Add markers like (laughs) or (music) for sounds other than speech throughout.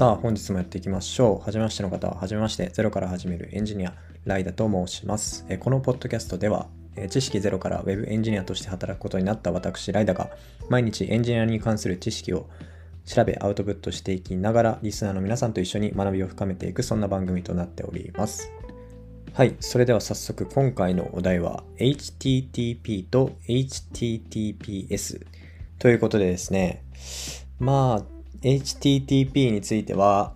さあ、本日もやっていきましょう。はじめましての方は、はじめまして、ゼロから始めるエンジニア、ライダと申します。このポッドキャストでは、知識ゼロから Web エンジニアとして働くことになった私、ライダが、毎日エンジニアに関する知識を調べ、アウトプットしていきながら、リスナーの皆さんと一緒に学びを深めていく、そんな番組となっております。はい、それでは早速今回のお題は HTTP と HTTPS ということでですね、まあ HTTP については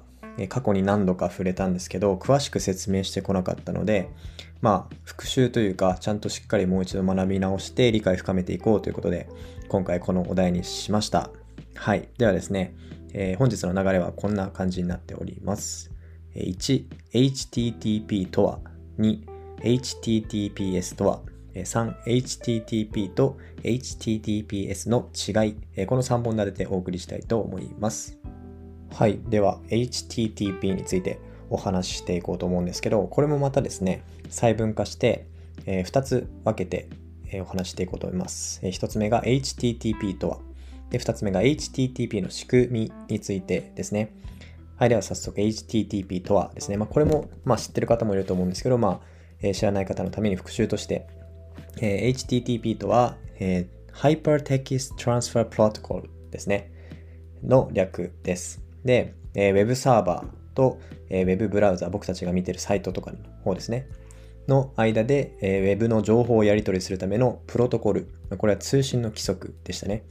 過去に何度か触れたんですけど詳しく説明してこなかったのでまあ復習というかちゃんとしっかりもう一度学び直して理解深めていこうということで今回このお題にしました。はい。ではですね、えー、本日の流れはこんな感じになっております。1 HTTP とは2 HTTPS とは 3HTTP と HTTPS の違い、この3本立ててお送りしたいと思います。はい。では、HTTP についてお話ししていこうと思うんですけど、これもまたですね、細分化して、え2つ分けて、お話していこうと思います。え1つ目が HTTP とは、で2つ目が HTTP の仕組みについてですね。はい。では早速 HTTP とはですね。まあ、これも、まあ、知ってる方もいると思うんですけど、まあ、知らない方のために復習として、えー、HTTP とは、えー、Hypertext Transfer Protocol ですね。の略です。で、えー、Web サーバーと、えー、Web ブラウザ、僕たちが見てるサイトとかの方ですね。の間で、えー、Web の情報をやり取りするためのプロトコル。これは通信の規則でしたね。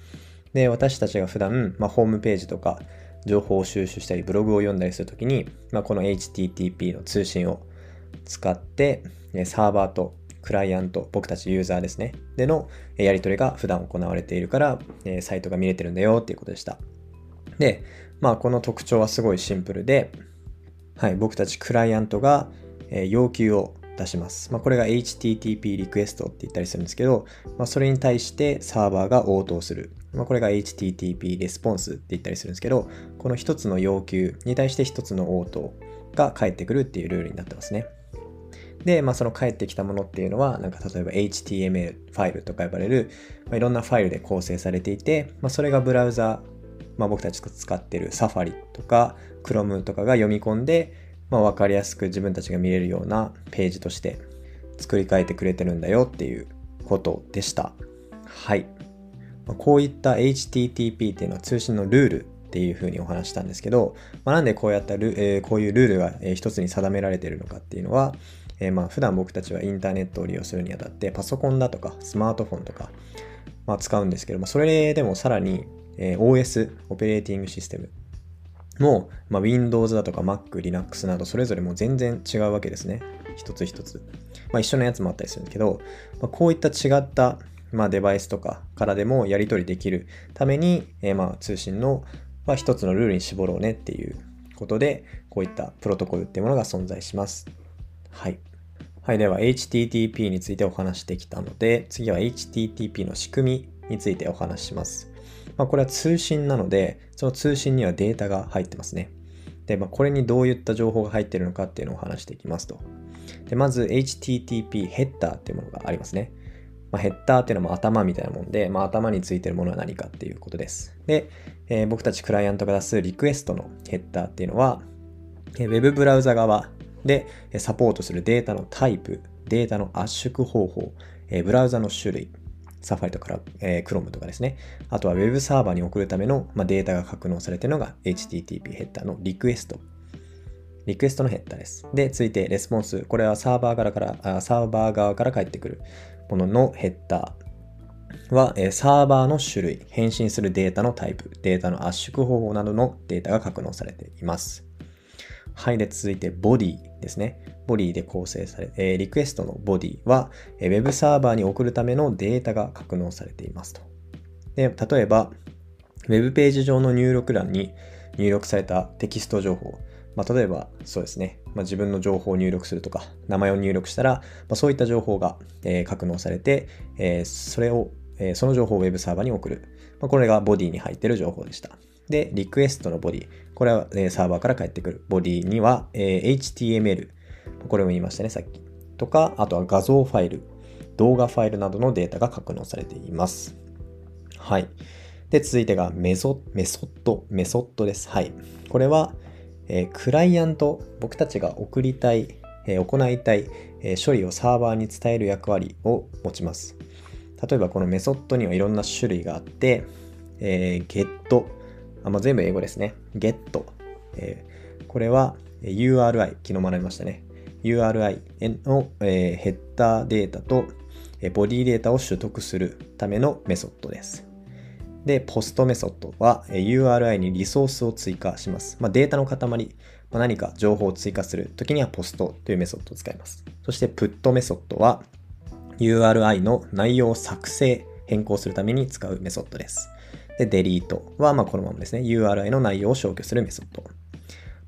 で、私たちが普段、まあ、ホームページとか情報を収集したり、ブログを読んだりするときに、まあ、この HTTP の通信を使って、サーバーとクライアント、僕たちユーザーですね。でのやり取りが普段行われているから、サイトが見れてるんだよっていうことでした。で、まあこの特徴はすごいシンプルで、はい、僕たちクライアントが要求を出します。まあ、これが HTTP リクエストって言ったりするんですけど、まあ、それに対してサーバーが応答する。まあ、これが HTTP レスポンスって言ったりするんですけど、この一つの要求に対して一つの応答が返ってくるっていうルールになってますね。で、まあ、その返ってきたものっていうのは、なんか例えば HTML ファイルとか呼ばれる、まあ、いろんなファイルで構成されていて、まあ、それがブラウザ、まあ、僕たちが使ってる Safari とか Chrome とかが読み込んで、まあ、分かりやすく自分たちが見れるようなページとして作り変えてくれてるんだよっていうことでした。はい。まあ、こういった HTTP っていうのは通信のルールっていうふうにお話したんですけど、まあ、なんでこうやったル、えー、こういうルールが一つに定められているのかっていうのは、えー、まあ普段僕たちはインターネットを利用するにあたってパソコンだとかスマートフォンとか、まあ、使うんですけどもそれでもさらに、え、OS オペレーティングシステムも、まあ、Windows だとか Mac、Linux などそれぞれも全然違うわけですね。一つ一つ、まあ、一緒のやつもあったりするんですけど、まあ、こういった違った、まあ、デバイスとかからでもやり取りできるために、えー、まあ通信の、まあ、一つのルールに絞ろうねっていうことでこういったプロトコルっていうものが存在します。はい。はい。では、HTTP についてお話してきたので、次は HTTP の仕組みについてお話しします。まあ、これは通信なので、その通信にはデータが入ってますね。で、まあ、これにどういった情報が入っているのかっていうのを話していきますと。で、まず HTTP ヘッダーっていうものがありますね。まあ、ヘッダーっていうのも頭みたいなもんで、まあ、頭についてるものは何かっていうことです。で、えー、僕たちクライアントが出すリクエストのヘッダーっていうのは、えー、Web ブラウザ側で、サポートするデータのタイプ、データの圧縮方法、ブラウザの種類、サファリとか、えー、Chrome とかですね。あとは Web サーバーに送るための、まあ、データが格納されているのが HTTP ヘッダーのリクエスト。リクエストのヘッダーです。で、続いてレスポンス。これはサーバー側からサーバー側から返ってくるもののヘッダーは、えー、サーバーの種類、返信するデータのタイプ、データの圧縮方法などのデータが格納されています。はい。で、続いてボディですね。ボディで構成され、えー、リクエストのボディは、えー、Web サーバーに送るためのデータが格納されていますと。で、例えば、Web ページ上の入力欄に入力されたテキスト情報、まあ、例えばそうですね、まあ、自分の情報を入力するとか、名前を入力したら、まあ、そういった情報が、えー、格納されて、えー、それを、えー、その情報を Web サーバーに送る。まあ、これがボディに入っている情報でした。で、リクエストのボディ。これは、えサーバーから返ってくるボディには、え HTML。これも言いましたね、さっき。とか、あとは画像ファイル、動画ファイルなどのデータが格納されています。はい。で、続いてがメソメソッド、メソッドです。はい。これは、えー、クライアント、僕たちが送りたい、えー、行いたい、え処理をサーバーに伝える役割を持ちます。例えばこのメソッドにはいろんな種類があって、えー、get、あまあ、全部英語ですね。get、えー、これは URI、昨日学びましたね。URI の、えー、ヘッダーデータと、えボディデータを取得するためのメソッドです。で、ポストメソッドは URI にリソースを追加します。まあ、データの塊、まあ、何か情報を追加するときにはポストというメソッドを使います。そしてプットメソッドは URI の内容を作成、変更するために使うメソッドです。で、デリートはまこのままですね。URI の内容を消去するメソッド。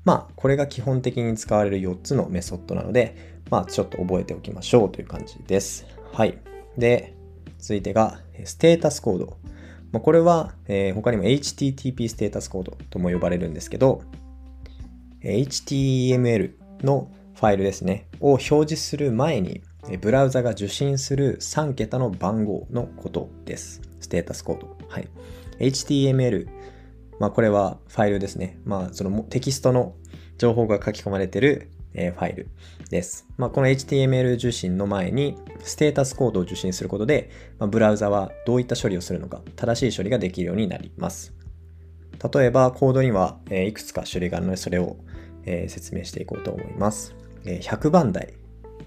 まあ、これが基本的に使われる4つのメソッドなので、まあ、ちょっと覚えておきましょうという感じです。はい。で、続いてが、ステータスコード。まあ、これは、えー、他にも HTTP ステータスコードとも呼ばれるんですけど、HTML のファイルですね、を表示する前に、ブラウザが受信する3桁の番号のことです。ステータスコード。はい。HTML、まあこれはファイルですね。まあそのテキストの情報が書き込まれてるえファイルです。まあ、この HTML 受信の前にステータスコードを受信することで、ま、ブラウザはどういった処理をするのか、正しい処理ができるようになります。例えば、コードには、えいくつか種類があるので、それを、え説明していこうと思います。え100番台、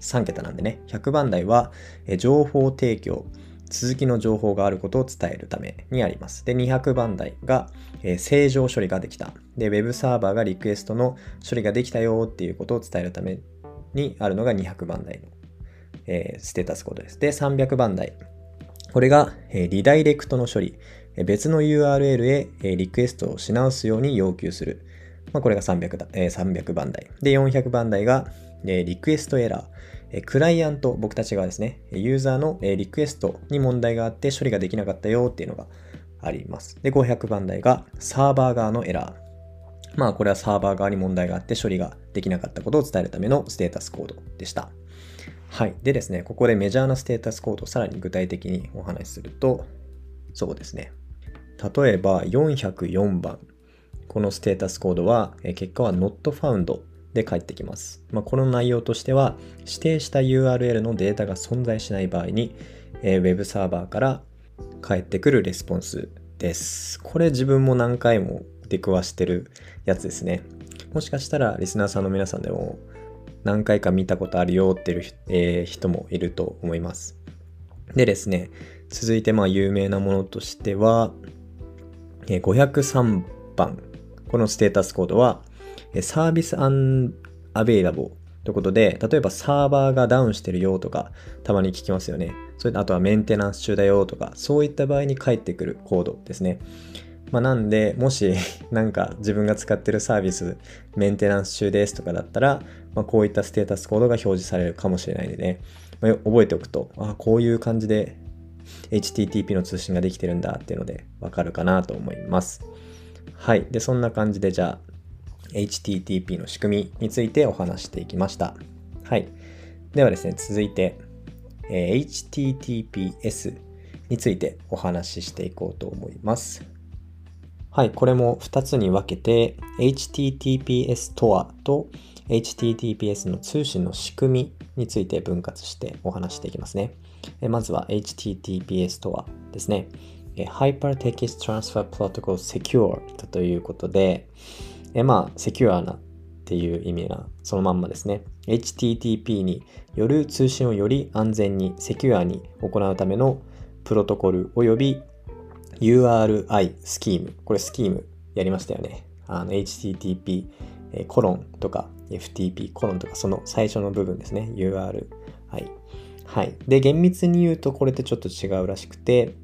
3桁なんでね、100番台は、え情報提供、続きの情報があることを伝えるためにあります。で、200番台が、えー、正常処理ができた。で、Web サーバーがリクエストの処理ができたよっていうことを伝えるためにあるのが200番台の、えー、ステータスコードです。で、300番台。これが、えー、リダイレクトの処理。別の URL へ、えリクエストをし直すように要求する。まあ、これが300だ、え、300番台。で、400番台が、えリクエストエラー。クライアント、僕たち側ですね、ユーザーのリクエストに問題があって処理ができなかったよっていうのがあります。で、500番台がサーバー側のエラー。まあ、これはサーバー側に問題があって処理ができなかったことを伝えるためのステータスコードでした。はい。でですね、ここでメジャーなステータスコードをさらに具体的にお話しすると、そうですね。例えば404番。このステータスコードは、結果は not found で返ってきます。まあ、この内容としては、指定した URL のデータが存在しない場合に、えー、Web サーバーから返ってくるレスポンスです。これ自分も何回も出くわしてるやつですね。もしかしたらリスナーさんの皆さんでも何回か見たことあるよっていう、えー、人もいると思います。でですね、続いてまあ有名なものとしては、えー、503番。このステータスコードは、サービスアンアベイラボということで、例えばサーバーがダウンしてるよとか、たまに聞きますよね。それあとはメンテナンス中だよとか、そういった場合に返ってくるコードですね。まあ、なんで、もし (laughs) なんか自分が使ってるサービス、メンテナンス中ですとかだったら、まあ、こういったステータスコードが表示されるかもしれないんでね、まあ、覚えておくと、あこういう感じで HTTP の通信ができてるんだっていうのでわかるかなと思います。はい。で、そんな感じでじゃあ HTTP の仕組みについてお話していきました。はい。ではですね、続いて、え、HTTPS についてお話ししていこうと思います。はい、これも2つに分けて HTTPS とはと HTTPS の通信の仕組みについて分割してお話していきますね。えまずは HTTPS とはですね。Hypertext Transfer Protocol Secure ということで、えまあ、セキュアなっていう意味がそのまんまですね。HTTP による通信をより安全にセキュアに行うためのプロトコル及び URI スキーム。これスキームやりましたよね。あの HTTP コロンとか FTP コロンとかその最初の部分ですね。URI。はい。で、厳密に言うとこれってちょっと違うらしくて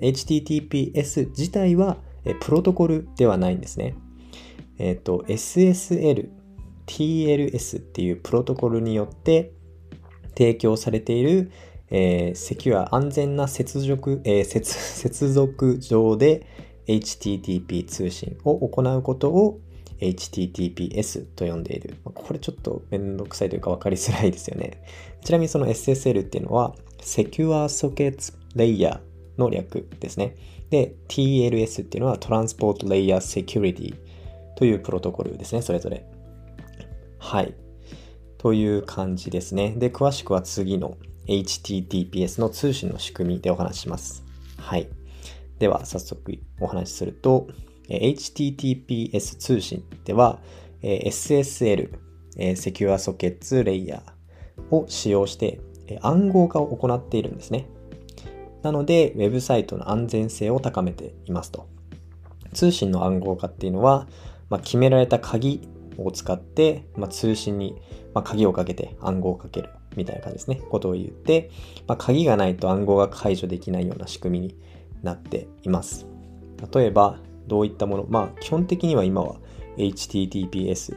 HTTPS 自体はプロトコルではないんですね。えっ、ー、と、SSL、TLS っていうプロトコルによって提供されている、えー、セキュア、安全な接続、えー、接 (laughs) 続上で HTTP 通信を行うことを HTTPS と呼んでいる。これちょっとめんどくさいというか分かりづらいですよね。ちなみにその SSL っていうのは Secure Sockets Layer の略ですね。で、TLS っていうのは Transport Layer Security というプロトコルですね、それぞれ。はい。という感じですね。で、詳しくは次の HTTPS の通信の仕組みでお話します。はい。では、早速お話しすると、HTTPS 通信では、SSL、セキュアソケッツレイヤーを使用して暗号化を行っているんですね。なので、ウェブサイトの安全性を高めていますと。通信の暗号化っていうのは、まあ、決められた鍵を使って、まあ、通信に、まあ、鍵をかけて暗号をかけるみたいな感じですね。ことを言って、ま、鍵がないと暗号が解除できないような仕組みになっています。例えば、どういったものまあ、基本的には今は HTTPS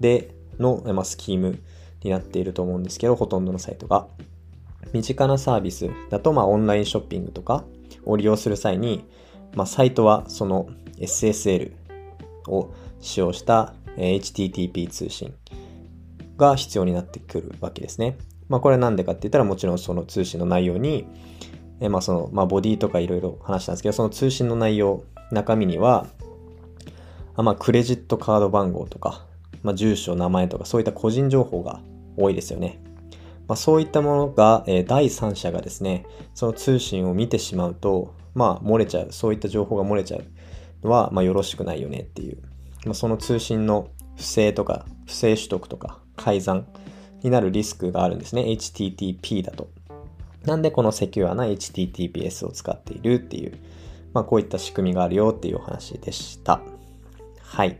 での、ま、スキームになっていると思うんですけど、ほとんどのサイトが。身近なサービスだと、まあ、オンラインショッピングとかを利用する際に、まあ、サイトはその SSL を使用した HTTP 通信が必要になってくるわけですね。まあ、これなんでかって言ったらもちろんその通信の内容に、えまあそのまあ、ボディとかいろいろ話したんですけど、その通信の内容、中身には、あまあ、クレジットカード番号とか、まあ、住所、名前とかそういった個人情報が多いですよね。まあ、そういったものが、えー、第三者がですね、その通信を見てしまうと、まあ、漏れちゃう、そういった情報が漏れちゃうは、まあ、よろしくないよねっていう、まあ、その通信の不正とか、不正取得とか、改ざんになるリスクがあるんですね。HTTP だと。なんでこのセキュアな HTTPS を使っているっていう、まあ、こういった仕組みがあるよっていうお話でした。はい。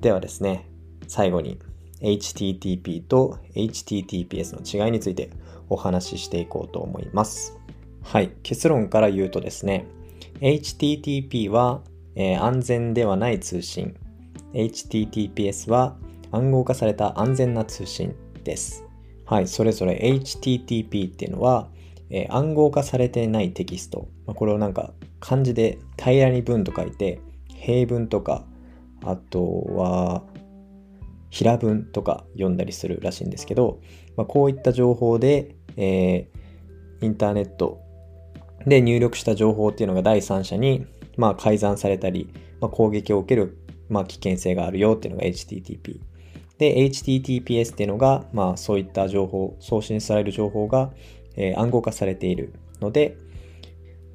ではですね、最後に HTTP と HTTPS の違いについてお話ししていこうと思います。はい。結論から言うとですね、HTTP は、えー、安全ではない通信。HTTPS は暗号化された安全な通信です。はい。それぞれ HTTP っていうのは、えー、暗号化されてないテキスト。まあ、これをなんか漢字で平らに文と書いて、平文とか、あとは平文とか読んだりするらしいんですけど、まあ、こういった情報で、えー、インターネットで入力した情報っていうのが第三者に、まあ、改ざんされたり、まあ、攻撃を受ける、まあ、危険性があるよっていうのが HTTP。で、HTTPS っていうのが、まあ、そういった情報、送信される情報が、えー、暗号化されているので、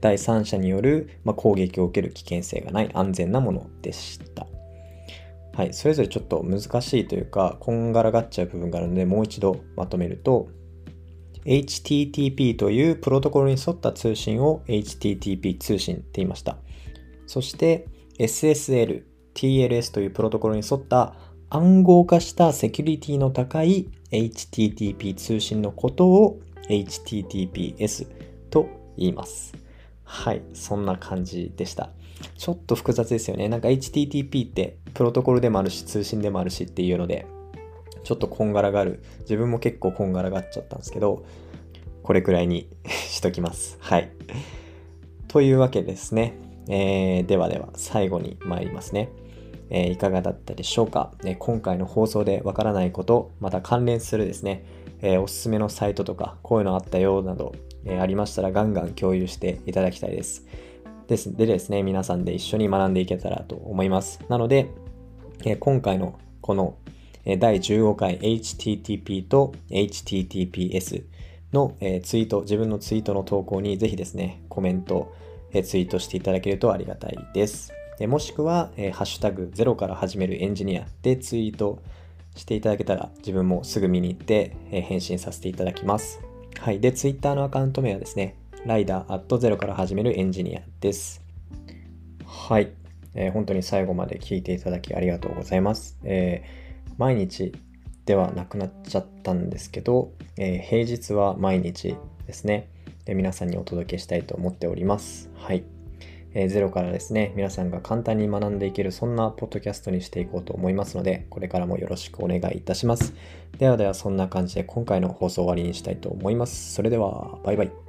第三者による、まあ、攻撃を受ける危険性がない安全なものでした。はい、それぞれちょっと難しいというか、こんがらがっちゃう部分があるので、もう一度まとめると、HTTP というプロトコルに沿った通信を HTTP 通信って言いました。そして SSL、TLS というプロトコルに沿った暗号化したセキュリティの高い HTTP 通信のことを HTTPS と言います。はい、そんな感じでした。ちょっと複雑ですよね。なんか HTTP ってプロトコルでもあるし、通信でもあるしっていうので、ちょっとこんがらがる。自分も結構こんがらがっちゃったんですけど、これくらいに (laughs) しときます。はい。というわけですね。えー、ではでは、最後に参りますね。えー、いかがだったでしょうか、え今回の放送でわからないこと、また関連するですね、えー、おすすめのサイトとか、こういうのあったよなど、えありましたらガンガン共有していただきたいです。ですでですね、皆さんで一緒に学んでいけたらと思います。なので、え今回のこの第15回 HTTP と HTTPS のツイート、自分のツイートの投稿にぜひですね、コメント、ツイートしていただけるとありがたいです。もしくは、ハッシュタグ0から始めるエンジニアでツイートしていただけたら自分もすぐ見に行って返信させていただきます。はい。で、Twitter のアカウント名はですね、ライダーアットゼロから始めるエンジニアです。はい、えー、本当に最後まで聞いていただきありがとうございます。えー、毎日ではなくなっちゃったんですけど、えー、平日は毎日ですねで、皆さんにお届けしたいと思っております。はい。えー、ゼロからですね、皆さんが簡単に学んでいける、そんなポッドキャストにしていこうと思いますので、これからもよろしくお願いいたします。ではでは、そんな感じで今回の放送終わりにしたいと思います。それでは、バイバイ。